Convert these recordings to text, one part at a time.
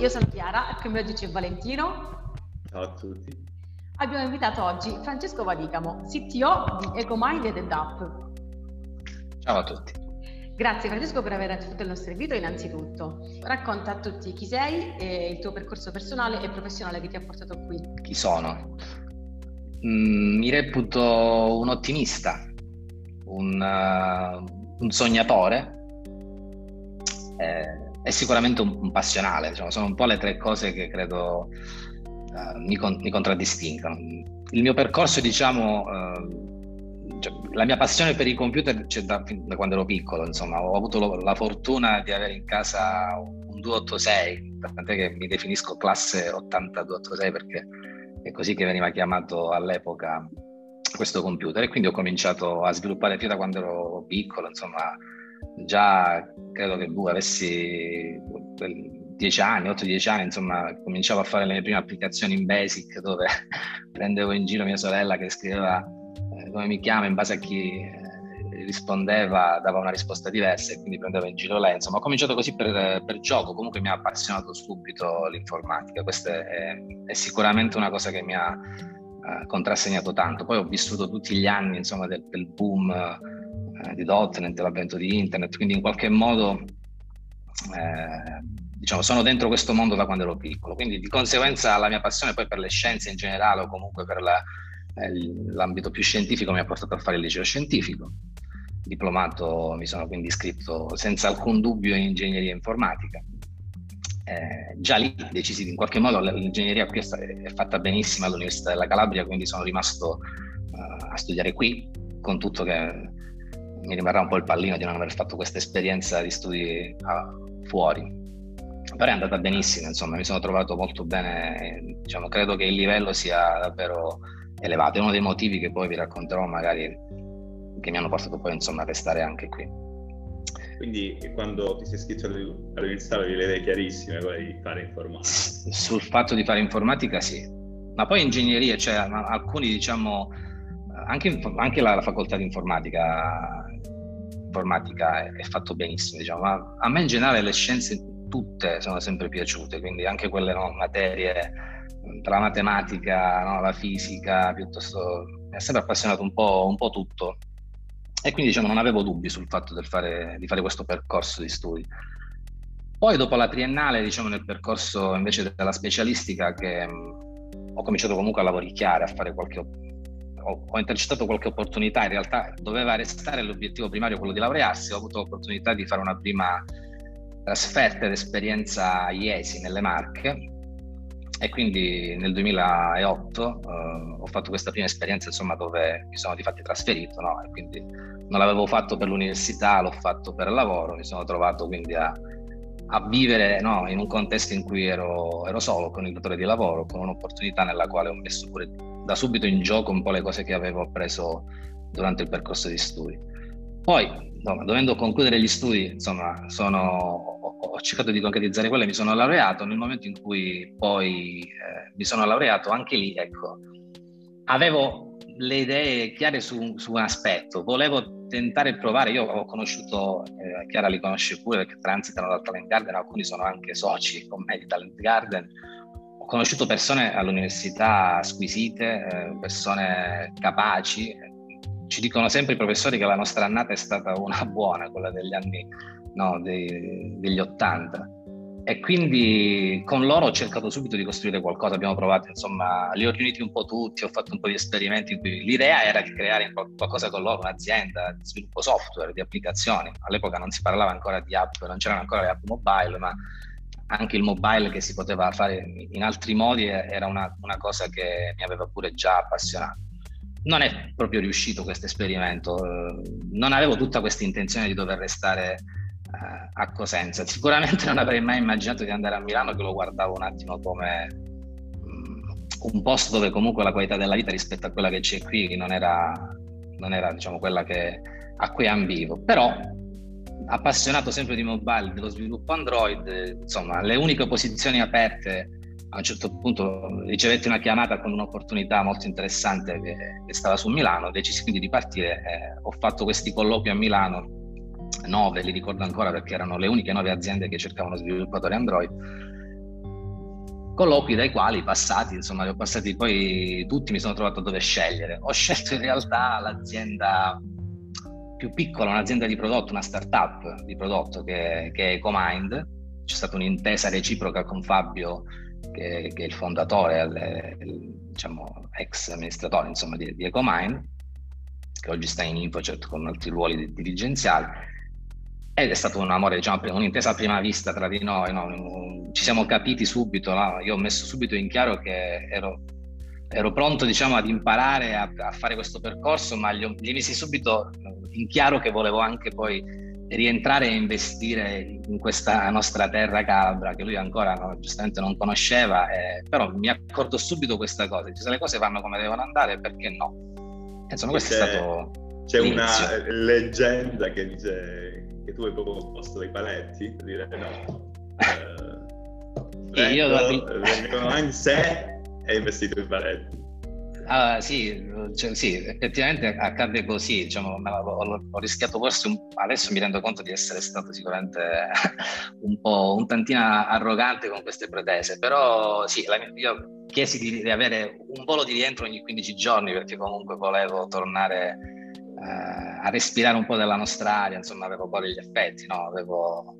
Io sono Chiara e con me oggi c'è Valentino. Ciao a tutti. Abbiamo invitato oggi Francesco Vadicamo, CTO di EcoMind ed Up. Ciao a tutti. Grazie Francesco per aver accettato il nostro invito innanzitutto. Racconta a tutti chi sei e il tuo percorso personale e professionale che ti ha portato qui. Chi sono? Mm, mi reputo un ottimista, un, uh, un sognatore. Eh, è sicuramente un, un passionale, diciamo, sono un po' le tre cose che credo uh, mi, con, mi, contraddistinguono. Il mio percorso, diciamo, uh, cioè, la mia passione per i computer c'è da, da, quando ero piccolo, insomma, ho avuto lo, la fortuna di avere in casa un 286, tant'è che mi definisco classe 8286 perché è così che veniva chiamato all'epoca questo computer e quindi ho cominciato a sviluppare più da quando ero piccolo, insomma, già credo che boh, avessi 10 anni, 8-10 anni, insomma, cominciavo a fare le mie prime applicazioni in Basic dove prendevo in giro mia sorella che scriveva eh, come mi chiama in base a chi eh, rispondeva, dava una risposta diversa e quindi prendevo in giro lei. Insomma, ho cominciato così per, per gioco, comunque mi ha appassionato subito l'informatica. Questa è, è sicuramente una cosa che mi ha eh, contrassegnato tanto. Poi ho vissuto tutti gli anni, insomma, del, del boom eh, di .NET, l'avvento di Internet, quindi in qualche modo eh, diciamo, sono dentro questo mondo da quando ero piccolo, quindi di conseguenza la mia passione poi per le scienze in generale o comunque per la, eh, l'ambito più scientifico mi ha portato a fare il liceo scientifico. Diplomato mi sono quindi iscritto senza alcun dubbio in ingegneria informatica. Eh, già lì decisi in qualche modo l'ingegneria qui è fatta benissimo all'Università della Calabria, quindi sono rimasto uh, a studiare qui, con tutto che mi rimarrà un po' il pallino di non aver fatto questa esperienza di studi uh, fuori. Però è andata benissimo, insomma, mi sono trovato molto bene, diciamo, credo che il livello sia davvero elevato. È uno dei motivi che poi vi racconterò magari che mi hanno portato poi insomma a restare anche qui. Quindi quando ti sei iscritto all'università avevi le idee chiarissime quelle di fare informatica? Sul fatto di fare informatica sì, ma poi ingegneria, cioè alcuni diciamo, anche, anche la, la, facoltà di informatica informatica è, è fatto benissimo, diciamo, ma a me in generale le scienze tutte sono sempre piaciute, quindi anche quelle no, materie tra la matematica, no, la fisica, piuttosto mi ha sempre appassionato un po', un po', tutto e quindi diciamo non avevo dubbi sul fatto fare, di fare questo percorso di studi. Poi dopo la triennale, diciamo nel percorso invece della specialistica, che mh, ho cominciato comunque a lavoricchiare, a fare qualche ho, ho, intercettato qualche opportunità, in realtà doveva restare l'obiettivo primario quello di laurearsi, ho avuto l'opportunità di fare una prima trasferta ed esperienza a Iesi nelle Marche e quindi nel 2008 eh, ho fatto questa prima esperienza insomma dove mi sono di fatti trasferito no? e quindi non l'avevo fatto per l'università, l'ho fatto per lavoro, mi sono trovato quindi a, a vivere no, in un contesto in cui ero, ero, solo con il datore di lavoro, con un'opportunità nella quale ho messo pure da subito in gioco un po' le cose che avevo appreso durante il percorso di studi. Poi, insomma, dovendo concludere gli studi, insomma, sono, ho, cercato di concretizzare quello e mi sono laureato. Nel momento in cui poi eh, mi sono laureato, anche lì, ecco, avevo le idee chiare su, su un aspetto, volevo tentare e provare. Io ho conosciuto, eh, Chiara li conosce pure perché transitano dal Talent Garden, alcuni sono anche soci con me di Talent Garden. Conosciuto persone all'università squisite, eh, persone capaci. Ci dicono sempre i professori che la nostra annata è stata una buona, quella degli anni no, dei, degli 80 e quindi con loro ho cercato subito di costruire qualcosa, abbiamo provato, insomma, li ho riuniti un po' tutti, ho fatto un po' di esperimenti in cui l'idea era di creare qualcosa con loro, un'azienda di sviluppo software, di applicazioni. All'epoca non si parlava ancora di app, non c'erano ancora le app mobile, ma anche il mobile che si poteva fare in altri modi era una, una cosa che mi aveva pure già appassionato. non è proprio riuscito questo esperimento. Non avevo tutta questa intenzione di dover restare uh, a Cosenza. Sicuramente non avrei mai immaginato di andare a Milano, che lo guardavo un attimo come um, un posto dove comunque la qualità della vita rispetto a quella che c'è qui non era, non era diciamo, quella che, a cui ambivo. Però appassionato sempre di mobile, dello sviluppo Android, insomma, le uniche posizioni aperte a un certo punto ricevetti una chiamata con un'opportunità molto interessante che, che stava su Milano, ho deciso quindi di partire, eh, ho fatto questi colloqui a Milano, nove, li ricordo ancora perché erano le uniche nove aziende che cercavano sviluppatori Android, colloqui dai quali passati, insomma, li ho passati poi tutti, mi sono trovato dove scegliere. Ho scelto in realtà l'azienda più piccola, un'azienda di prodotto, una startup di prodotto che, che è EcoMind. C'è stata un'intesa reciproca con Fabio che, che è il fondatore, il, il, diciamo, ex amministratore insomma, di, di Ecomine, che oggi sta in InfoCert con altri ruoli dirigenziali. Ed è stato un amore, diciamo, un'intesa a prima vista tra di noi, no? ci siamo capiti subito, no? io ho messo subito in chiaro che ero, ero pronto diciamo, ad imparare a, a, fare questo percorso, ma gli, gli misi subito in chiaro che volevo anche poi rientrare e investire in questa nostra terra calabra che lui ancora no, giustamente non conosceva, eh, però mi accorgo subito questa cosa, se le cose vanno come devono andare perché no? Insomma questo c'è, è stato... C'è l'inizio. una leggenda che dice che tu hai proprio posto dei paletti, dire no. Eh, io vengono in sé e investito in paletti. Uh, sì, cioè, sì, effettivamente accade così, diciamo, ho, ho, rischiato forse, un, adesso mi rendo conto di essere stato sicuramente un po' un tantino arrogante con queste pretese, però sì, la, io chiesi di, di, avere un volo di rientro ogni 15 giorni perché comunque volevo tornare uh, a respirare un po' della nostra aria, insomma avevo poi gli effetti, no? avevo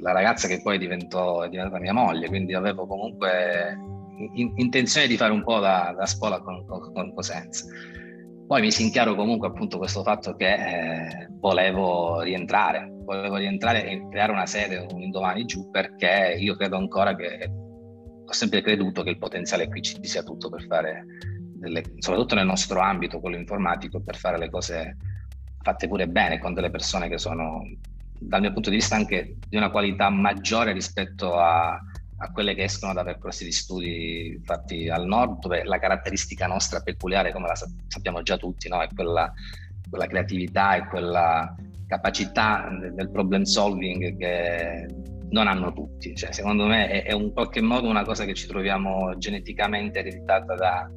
la ragazza che poi diventò, è diventata mia moglie, quindi avevo comunque in, intenzione di fare un po' da, da spola con, con, con, Cosenza. Poi mi si inchiaro comunque appunto questo fatto che eh, volevo rientrare, volevo rientrare e creare una sede un domani giù perché io credo ancora che ho sempre creduto che il potenziale qui ci sia tutto per fare, delle, soprattutto nel nostro ambito, quello informatico, per fare le cose fatte pure bene con delle persone che sono dal mio punto di vista anche di una qualità maggiore rispetto a, a quelle che escono da percorsi di studi fatti al nord, dove la caratteristica nostra peculiare, come la sappiamo già tutti, no? è quella, quella creatività e quella capacità del problem solving che non hanno tutti. Cioè, secondo me è, è in qualche modo una cosa che ci troviamo geneticamente ereditata da,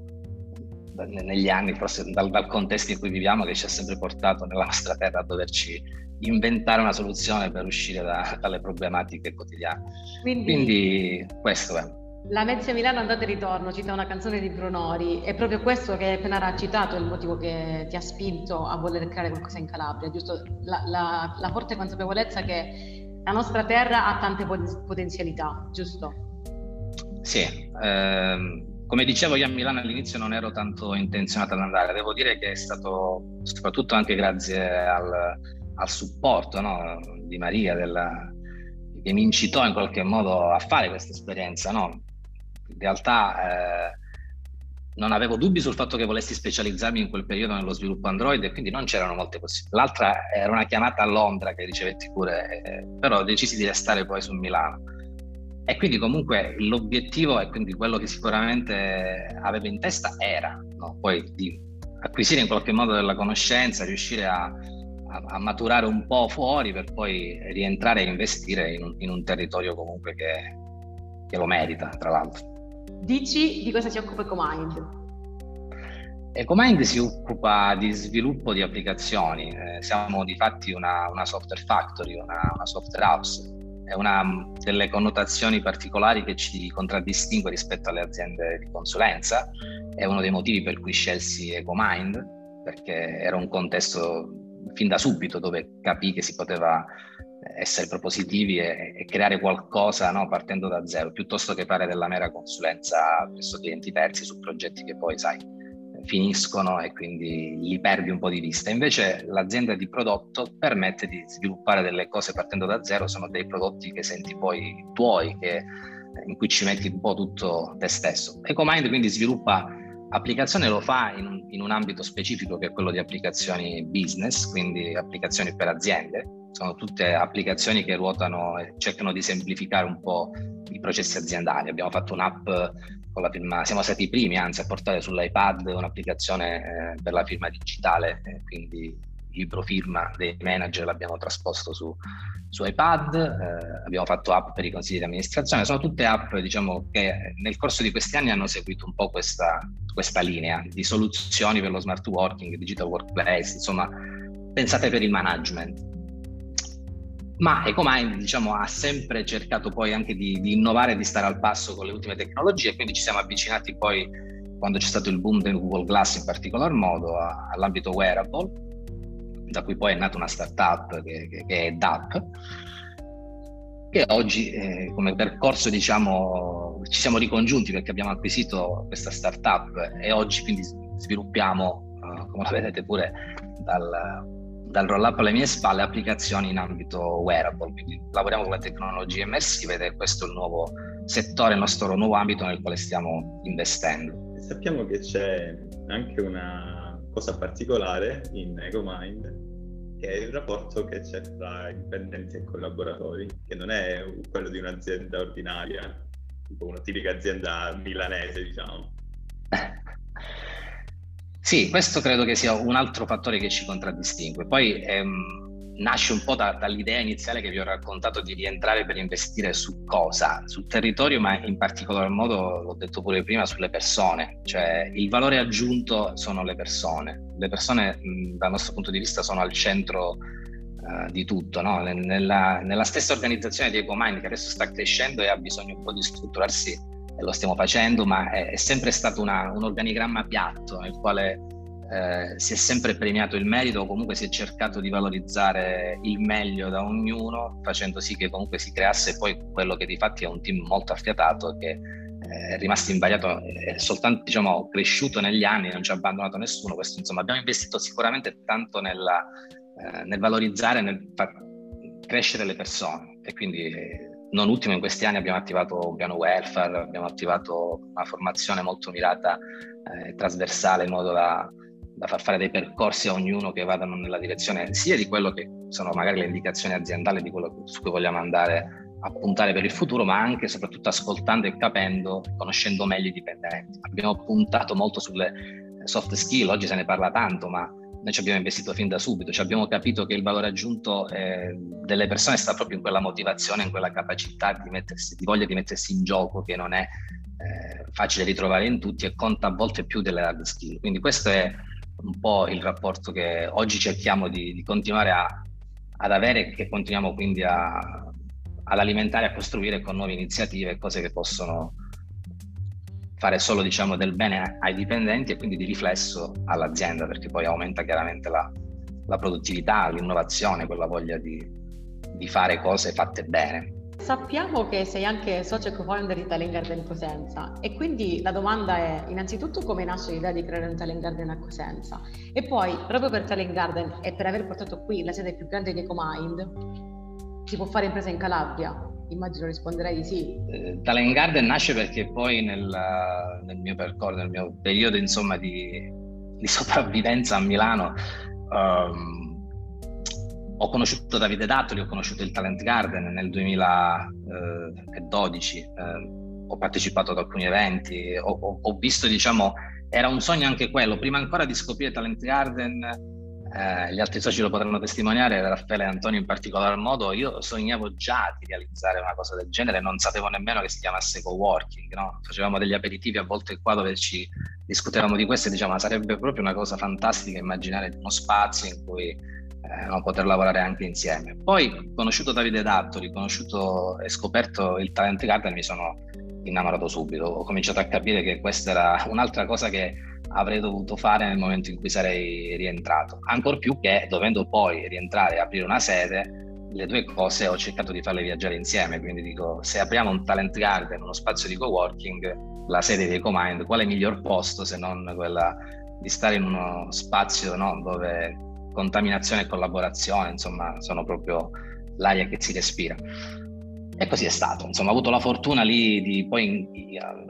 negli anni, forse dal, dal contesto in cui viviamo, che ci ha sempre portato nella nostra terra a doverci inventare una soluzione per uscire da, dalle problematiche quotidiane. Quindi, Quindi questo è. La Mezia Milano andata e ritorno cita una canzone di Brunori, è proprio questo che appena ha citato il motivo che ti ha spinto a voler creare qualcosa in Calabria, giusto? La, la, la forte consapevolezza che la nostra terra ha tante potenzialità, giusto? Sì, ehm, come dicevo io a Milano all'inizio non ero tanto intenzionato ad andare, devo dire che è stato soprattutto anche grazie al, al supporto no, di Maria, della, che mi incitò in qualche modo a fare questa esperienza. No? In realtà eh, non avevo dubbi sul fatto che volessi specializzarmi in quel periodo nello sviluppo Android e quindi non c'erano molte possibilità. L'altra era una chiamata a Londra che ricevetti pure, eh, però decisi di restare poi su Milano. E quindi comunque l'obiettivo e quindi quello che sicuramente avevo in testa era no? poi di acquisire in qualche modo della conoscenza, riuscire a, a, a, maturare un po' fuori per poi rientrare e investire in un, in un territorio comunque che, che, lo merita, tra l'altro. Dici di cosa si occupa Ecomind? Ecomind si occupa di sviluppo di applicazioni, eh, siamo di fatti una, una software factory, una, una software house, è una delle connotazioni particolari che ci contraddistingue rispetto alle aziende di consulenza, è uno dei motivi per cui scelsi Ecomind, perché era un contesto fin da subito dove capì che si poteva essere propositivi e, e creare qualcosa no, partendo da zero, piuttosto che fare della mera consulenza presso clienti terzi su progetti che poi, sai, finiscono e quindi li perdi un po' di vista. Invece l'azienda di prodotto permette di sviluppare delle cose partendo da zero, sono dei prodotti che senti poi tuoi, che, in cui ci metti un po' tutto te stesso. EcoMind quindi sviluppa applicazione lo fa in in un, ambito specifico che è quello di applicazioni business, quindi applicazioni per aziende. Sono tutte applicazioni che ruotano e cercano di semplificare un po' i processi aziendali. Abbiamo fatto un'app con la firma, siamo stati i primi anzi a portare sull'iPad un'applicazione eh, per la firma digitale, eh, quindi libro firma dei manager l'abbiamo trasposto su, su iPad, eh, abbiamo fatto app per i consigli di amministrazione, sono tutte app diciamo, che nel corso di questi anni hanno seguito un po' questa, questa linea di soluzioni per lo smart working, digital workplace, insomma pensate per il management. Ma EcoMind diciamo, ha sempre cercato poi anche di, di innovare di stare al passo con le ultime tecnologie, quindi ci siamo avvicinati poi quando c'è stato il boom del Google Glass in particolar modo all'ambito wearable da cui poi è nata una startup che, che, che è DAP, che oggi eh, come percorso diciamo ci siamo ricongiunti perché abbiamo acquisito questa startup e oggi quindi sviluppiamo, uh, come la vedete pure dal, dal roll up alle mie spalle, applicazioni in ambito wearable, quindi lavoriamo con le tecnologie immersive ed è questo il nuovo settore, il nostro nuovo ambito nel quale stiamo investendo. Sappiamo che c'è anche una cosa particolare in EcoMind che è il rapporto che c'è tra dipendenti e collaboratori, che non è quello di un'azienda ordinaria, tipo una tipica azienda milanese, diciamo. Sì, questo credo che sia un altro fattore che ci contraddistingue. Poi ehm, nasce un po' da, dall'idea iniziale che vi ho raccontato di rientrare per investire su cosa? Sul territorio, ma in particolar modo, l'ho detto pure prima, sulle persone. Cioè il valore aggiunto sono le persone. Le persone mh, dal nostro punto di vista sono al centro uh, di tutto. No? Nella, nella, stessa organizzazione di EcoMind che adesso sta crescendo e ha bisogno un po' di strutturarsi lo stiamo facendo, ma è, è sempre stato una, un organigramma piatto nel quale eh, si è sempre premiato il merito o comunque si è cercato di valorizzare il meglio da ognuno facendo sì che comunque si creasse. Poi quello che di fatti è un team molto affiatato che eh, è rimasto invariato è soltanto diciamo cresciuto negli anni non ci ha abbandonato nessuno. Questo insomma abbiamo investito sicuramente tanto nella, eh, nel valorizzare nel far crescere le persone. E quindi non ultimo in questi anni abbiamo attivato un piano welfare abbiamo attivato una formazione molto mirata eh, trasversale in modo da da far fare dei percorsi a ognuno che vadano nella direzione sia di quello che sono magari le indicazioni aziendali di quello su cui vogliamo andare a puntare per il futuro, ma anche e soprattutto ascoltando e capendo, conoscendo meglio i dipendenti. Abbiamo puntato molto sulle soft skill, oggi se ne parla tanto, ma noi ci abbiamo investito fin da subito, ci abbiamo capito che il valore aggiunto eh, delle persone sta proprio in quella motivazione, in quella capacità di, mettersi, di voglia di mettersi in gioco che non è eh, facile ritrovare in tutti e conta a volte più delle hard skill. Quindi questo è un po' il rapporto che oggi cerchiamo di, di continuare a, ad avere e che continuiamo quindi a, ad alimentare a costruire con nuove iniziative, cose che possono fare solo diciamo, del bene ai dipendenti e quindi di riflesso all'azienda, perché poi aumenta chiaramente la, la produttività, l'innovazione, quella voglia di, di fare cose fatte bene. Sappiamo che sei anche socio co-founder di Talent Garden Cosenza e quindi la domanda è innanzitutto come nasce l'idea di creare un Talent Garden a Cosenza e poi proprio per Talent Garden e per aver portato qui la sede più grande di EcoMind si può fare impresa in Calabria? Immagino risponderei di sì. Eh, Talent Garden nasce perché poi nel, nel, mio percorso, nel mio periodo insomma di, di sopravvivenza a Milano um, ho conosciuto Davide Dattoli, ho conosciuto il Talent Garden nel 2012, eh, ho partecipato ad alcuni eventi, ho, ho, ho, visto, diciamo, era un sogno anche quello, prima ancora di scoprire Talent Garden, eh, gli altri soci lo potranno testimoniare, Raffaele e Antonio in particolar modo, io sognavo già di realizzare una cosa del genere, non sapevo nemmeno che si chiamasse co-working, no? facevamo degli aperitivi a volte qua dove ci discutevamo di questo e diciamo, sarebbe proprio una cosa fantastica immaginare uno spazio in cui eh, no, poter lavorare anche insieme. Poi, conosciuto Davide Datto, riconosciuto e scoperto il Talent Garden, mi sono innamorato subito. Ho cominciato a capire che questa era un'altra cosa che avrei dovuto fare nel momento in cui sarei rientrato. Ancor più che dovendo poi rientrare e aprire una sede, le due cose ho cercato di farle viaggiare insieme. Quindi dico, se apriamo un Talent Garden, uno spazio di coworking, la sede di EcoMind, quale miglior posto se non quella di stare in uno spazio no, dove contaminazione e collaborazione, insomma, sono proprio l'aria che si respira. E così è stato, insomma, ho avuto la fortuna lì di poi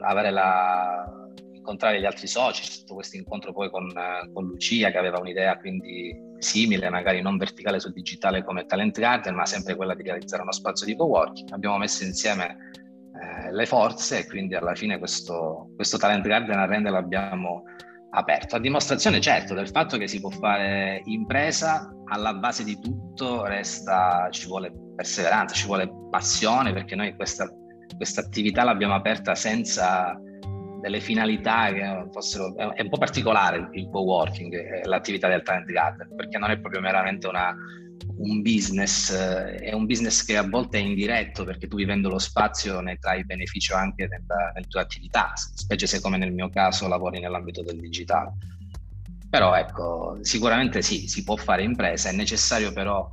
avere la, incontrare gli altri soci, c'è stato questo incontro poi con, con, Lucia che aveva un'idea quindi simile, magari non verticale sul digitale come Talent Garden, ma sempre quella di realizzare uno spazio di co-working. Abbiamo messo insieme eh, le forze e quindi alla fine questo, questo Talent Garden a Rende l'abbiamo aperto, a dimostrazione certo del fatto che si può fare impresa, alla base di tutto resta, ci vuole perseveranza, ci vuole passione perché noi questa, questa attività l'abbiamo aperta senza delle finalità che fossero, è un po' particolare il co-working, l'attività del Talent Garden, perché non è proprio meramente una, un business, eh, è un business che a volte è indiretto perché tu vivendo lo spazio ne trai beneficio anche nella, nelle tue attività, specie se come nel mio caso lavori nell'ambito del digitale. Però ecco, sicuramente sì, si può fare impresa, è necessario però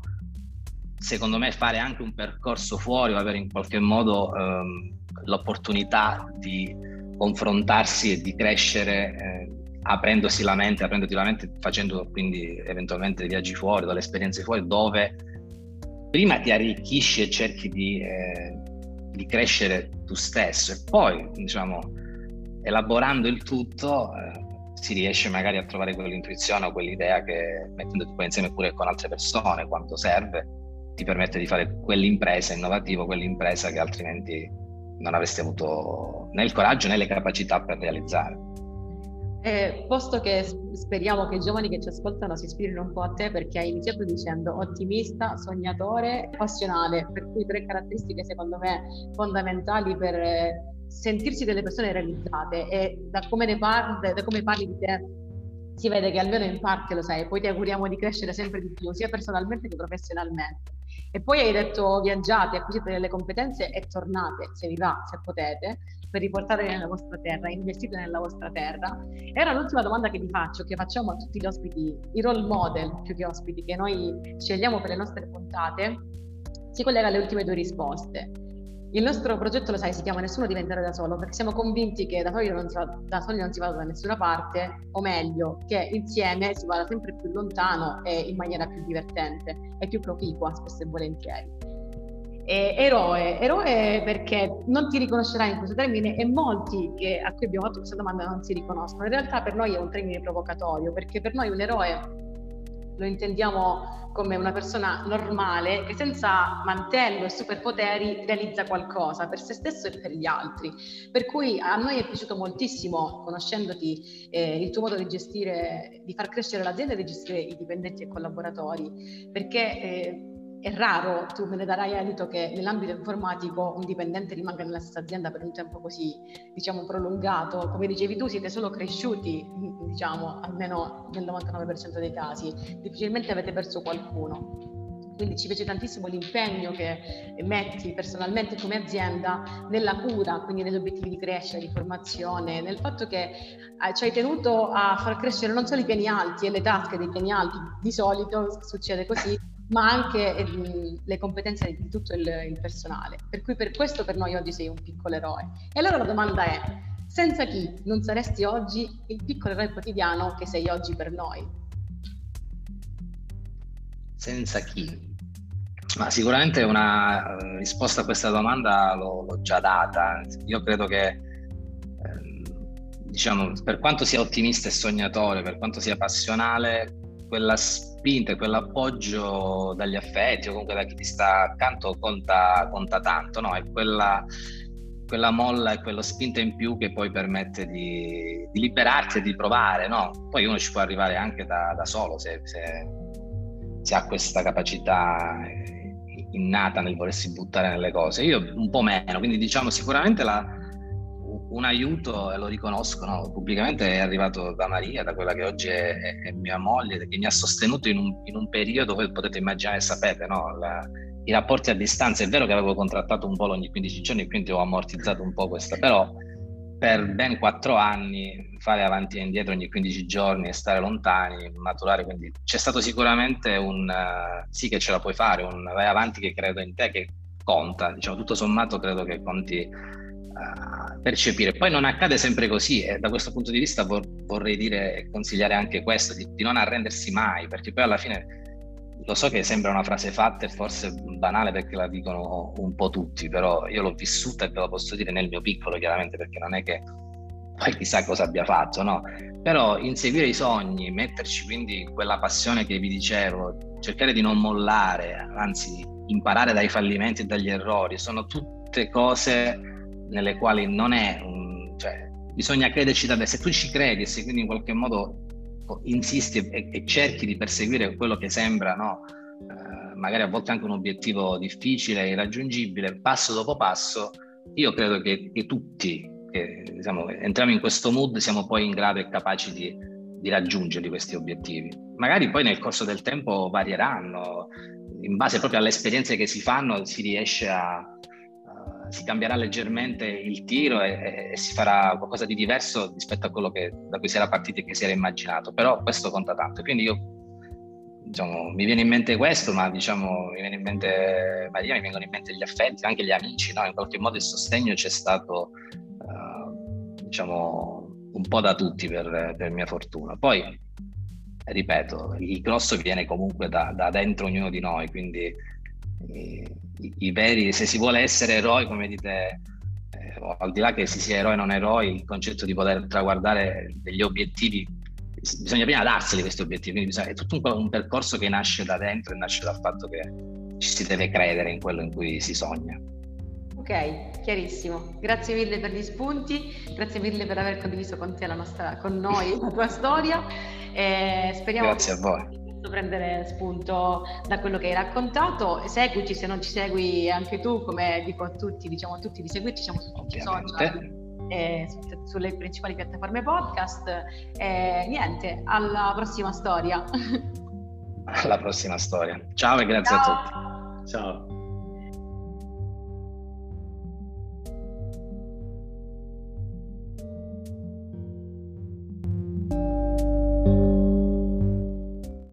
secondo me fare anche un percorso fuori o avere in qualche modo ehm, l'opportunità di confrontarsi e di crescere eh, aprendosi la mente, aprendoti la mente, facendo quindi eventualmente viaggi fuori, dalle esperienze fuori, dove prima ti arricchisci e cerchi di, eh, di crescere tu stesso. E poi, diciamo, elaborando il tutto, eh, si riesce magari a trovare quell'intuizione o quell'idea che mettendoti poi insieme pure con altre persone quando serve ti permette di fare quell'impresa innovativa, quell'impresa che altrimenti non avresti avuto né il coraggio né le capacità per realizzare. Eh, posto che speriamo che i giovani che ci ascoltano si ispirino un po' a te perché hai iniziato dicendo ottimista, sognatore, passionale, per cui tre caratteristiche secondo me fondamentali per eh, sentirsi delle persone realizzate e da come ne parli, da come parli di te si vede che almeno in parte lo sai, poi ti auguriamo di crescere sempre di più, sia personalmente che professionalmente. E poi hai detto viaggiate, acquisite delle competenze e tornate, se vi va, se potete, per riportare nella vostra terra, investite nella vostra terra. Era l'ultima domanda che vi faccio, che facciamo a tutti gli ospiti, i role model più che ospiti che noi scegliamo per le nostre puntate, si collega alle ultime due risposte. Il nostro progetto, lo sai, si chiama Nessuno diventerà da solo, perché siamo convinti che da soli non da, soli non si va da nessuna parte, o meglio, che insieme si vada sempre più lontano e in maniera più divertente e più proficua, spesso e volentieri. E eroe, eroe perché non ti riconoscerai in questo termine e molti che, a cui abbiamo fatto questa domanda non si riconoscono. In realtà per noi è un termine provocatorio perché per noi un eroe lo intendiamo come una persona normale che senza mantello e superpoteri realizza qualcosa per se stesso e per gli altri. Per cui a noi è piaciuto moltissimo, conoscendoti, eh, il tuo modo di gestire, di far crescere l'azienda e di gestire i dipendenti e collaboratori, perché eh, è raro, tu me ne darai adito, che nell'ambito informatico un dipendente rimanga nella stessa azienda per un tempo così, diciamo, prolungato. Come dicevi tu, siete solo cresciuti, diciamo, almeno nel 99% dei casi. Difficilmente avete perso qualcuno. Quindi ci piace tantissimo l'impegno che metti personalmente come azienda nella cura, quindi negli obiettivi di crescita, di formazione, nel fatto che eh, ci hai tenuto a far crescere non solo i piani alti e le tasche dei piani alti, di solito succede così, ma anche eh, le competenze di tutto il, il, personale. Per cui per questo per noi oggi sei un piccolo eroe. E allora la domanda è, senza chi non saresti oggi il piccolo eroe quotidiano che sei oggi per noi? Senza chi? Ma sicuramente una eh, risposta a questa domanda l'ho, l'ho già data. Io credo che, ehm, diciamo, per quanto sia ottimista e sognatore, per quanto sia passionale, quella spinta, quell'appoggio dagli affetti o comunque da chi ti sta accanto conta, conta tanto, no? È quella, quella molla e quello spinta in più che poi permette di, di liberarti e di provare, no? Poi uno ci può arrivare anche da, da solo se, se, se, ha questa capacità innata nel volersi buttare nelle cose. Io un po' meno, quindi diciamo sicuramente la, un aiuto, e lo riconosco no? pubblicamente, è arrivato da Maria, da quella che oggi è, è mia moglie, che mi ha sostenuto in un, in un periodo, voi potete immaginare, sapete, no? La, i rapporti a distanza. È vero che avevo contrattato un volo ogni 15 giorni, quindi ho ammortizzato un po' questa, però per ben quattro anni fare avanti e indietro ogni 15 giorni e stare lontani, maturare, quindi c'è stato sicuramente un uh, sì che ce la puoi fare, un vai avanti che credo in te che conta, diciamo tutto sommato credo che conti uh, percepire. Poi non accade sempre così e da questo punto di vista vor- vorrei dire e consigliare anche questo, di, di, non arrendersi mai, perché poi alla fine lo so che sembra una frase fatta e forse banale perché la dicono un po' tutti, però io l'ho vissuta e ve lo posso dire nel mio piccolo chiaramente perché non è che poi chissà cosa abbia fatto, no? Però inseguire i sogni, metterci quindi quella passione che vi dicevo, cercare di non mollare, anzi imparare dai fallimenti e dagli errori, sono tutte cose nelle quali non è un, cioè, bisogna crederci davvero. Se tu ci credi e se quindi in qualche modo insisti e, e cerchi di perseguire quello che sembra, no? eh, magari a volte anche un obiettivo difficile, irraggiungibile, passo dopo passo, io credo che, che tutti che diciamo, entriamo in questo mood siamo poi in grado e capaci di, di raggiungere questi obiettivi. Magari poi nel corso del tempo varieranno, in base proprio alle esperienze che si fanno si riesce a, si cambierà leggermente il tiro e, e, si farà qualcosa di diverso rispetto a quello che, da cui si era partito e che si era immaginato, però questo conta tanto. Quindi io, diciamo, mi viene in mente questo, ma diciamo, mi viene in mente Maria, mi vengono in mente gli affetti, anche gli amici, no? in qualche modo il sostegno c'è stato, uh, diciamo, un po' da tutti per, per mia fortuna. Poi, ripeto, il grosso viene comunque da, da dentro ognuno di noi, quindi i, i, veri, se si vuole essere eroi, come dite, eh, al di là che si sia eroi o non eroi, il concetto di poter traguardare degli obiettivi, bisogna prima darseli questi obiettivi, quindi bisogna, è tutto un, un percorso che nasce da dentro e nasce dal fatto che ci si deve credere in quello in cui si sogna. Ok, chiarissimo. Grazie mille per gli spunti, grazie mille per aver condiviso con te la nostra, con noi la tua storia. E speriamo grazie a voi prendere spunto da quello che hai raccontato. Seguici se non ci segui anche tu, come dico a tutti, diciamo a tutti di seguirci, siamo su tutti i social. Eh, sulle principali piattaforme podcast e niente alla prossima storia alla prossima storia ciao e grazie ciao. a tutti ciao